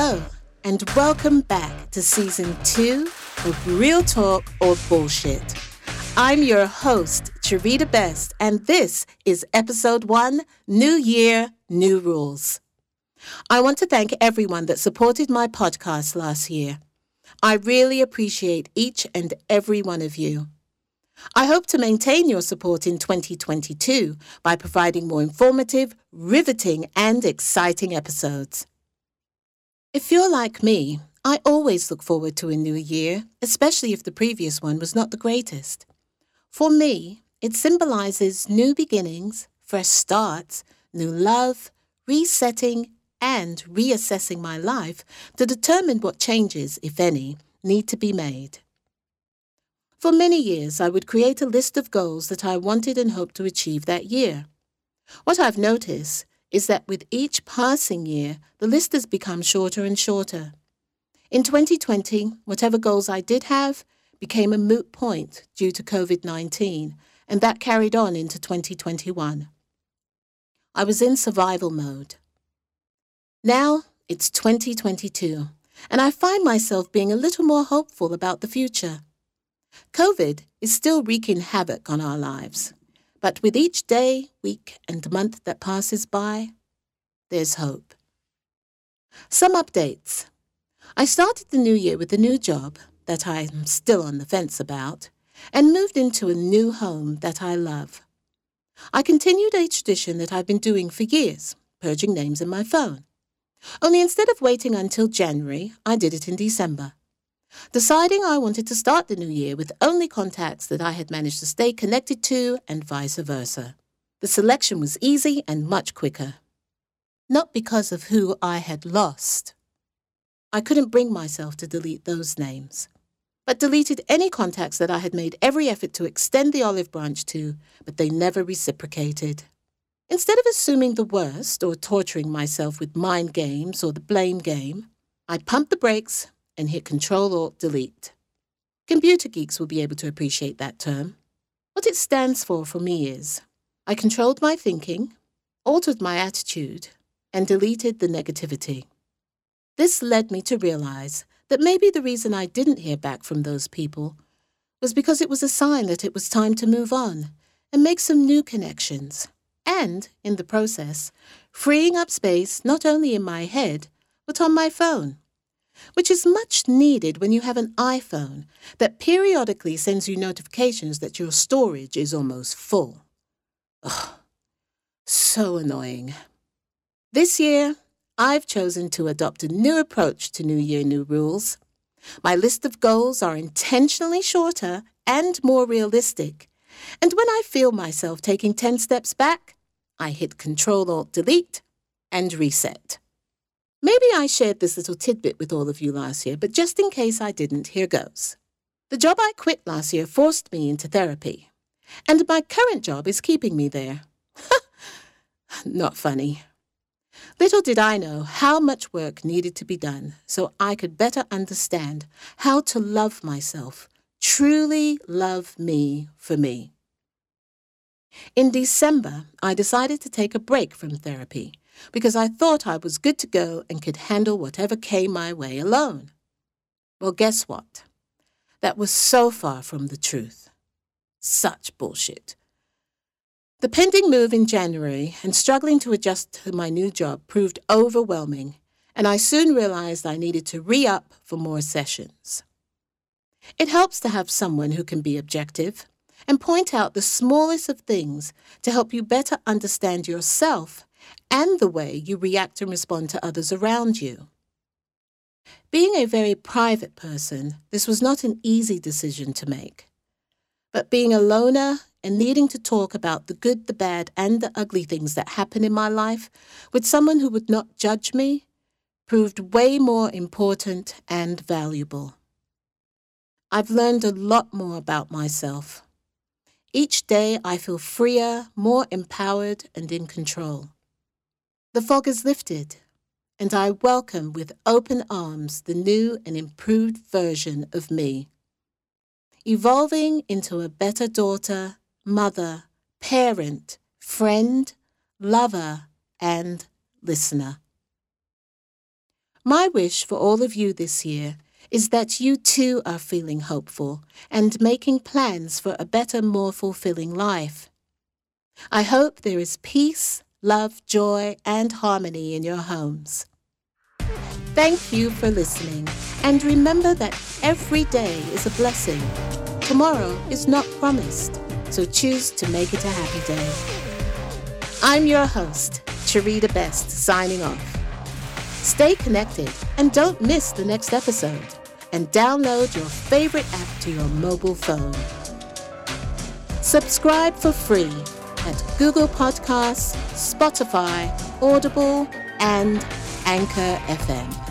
Hello, and welcome back to season two of Real Talk or Bullshit. I'm your host, Cheridah Best, and this is episode one New Year, New Rules. I want to thank everyone that supported my podcast last year. I really appreciate each and every one of you. I hope to maintain your support in 2022 by providing more informative, riveting, and exciting episodes. If you're like me, I always look forward to a new year, especially if the previous one was not the greatest. For me, it symbolizes new beginnings, fresh starts, new love, resetting, and reassessing my life to determine what changes, if any, need to be made. For many years, I would create a list of goals that I wanted and hoped to achieve that year. What I've noticed is that with each passing year, the list has become shorter and shorter. In 2020, whatever goals I did have became a moot point due to COVID 19, and that carried on into 2021. I was in survival mode. Now it's 2022, and I find myself being a little more hopeful about the future. COVID is still wreaking havoc on our lives, but with each day, week, and month that passes by, there's hope. Some updates. I started the new year with a new job that I'm still on the fence about and moved into a new home that I love. I continued a tradition that I've been doing for years, purging names in my phone. Only instead of waiting until January, I did it in December. Deciding I wanted to start the new year with only contacts that I had managed to stay connected to and vice versa. The selection was easy and much quicker. Not because of who I had lost. I couldn't bring myself to delete those names, but deleted any contacts that I had made every effort to extend the olive branch to, but they never reciprocated. Instead of assuming the worst or torturing myself with mind games or the blame game, I pumped the brakes and hit Control Alt Delete. Computer geeks will be able to appreciate that term. What it stands for for me is I controlled my thinking, altered my attitude, and deleted the negativity. This led me to realize that maybe the reason I didn't hear back from those people was because it was a sign that it was time to move on and make some new connections and, in the process, freeing up space not only in my head, but on my phone, which is much needed when you have an iPhone that periodically sends you notifications that your storage is almost full. Ugh, so annoying. This year, I've chosen to adopt a new approach to New Year, New Rules. My list of goals are intentionally shorter and more realistic. And when I feel myself taking 10 steps back, I hit Control Alt Delete and reset. Maybe I shared this little tidbit with all of you last year, but just in case I didn't, here goes. The job I quit last year forced me into therapy, and my current job is keeping me there. Not funny. Little did I know how much work needed to be done so I could better understand how to love myself, truly love me for me. In December, I decided to take a break from therapy because I thought I was good to go and could handle whatever came my way alone. Well, guess what? That was so far from the truth. Such bullshit. The pending move in January and struggling to adjust to my new job proved overwhelming, and I soon realized I needed to re up for more sessions. It helps to have someone who can be objective and point out the smallest of things to help you better understand yourself and the way you react and respond to others around you. Being a very private person, this was not an easy decision to make. But being a loner and needing to talk about the good, the bad, and the ugly things that happen in my life with someone who would not judge me proved way more important and valuable. I've learned a lot more about myself. Each day I feel freer, more empowered, and in control. The fog is lifted, and I welcome with open arms the new and improved version of me. Evolving into a better daughter, mother, parent, friend, lover, and listener. My wish for all of you this year is that you too are feeling hopeful and making plans for a better, more fulfilling life. I hope there is peace, love, joy, and harmony in your homes. Thank you for listening, and remember that every day is a blessing. Tomorrow is not promised, so choose to make it a happy day. I'm your host, Cheridah Best, signing off. Stay connected and don't miss the next episode. And download your favorite app to your mobile phone. Subscribe for free at Google Podcasts, Spotify, Audible, and Anchor FM.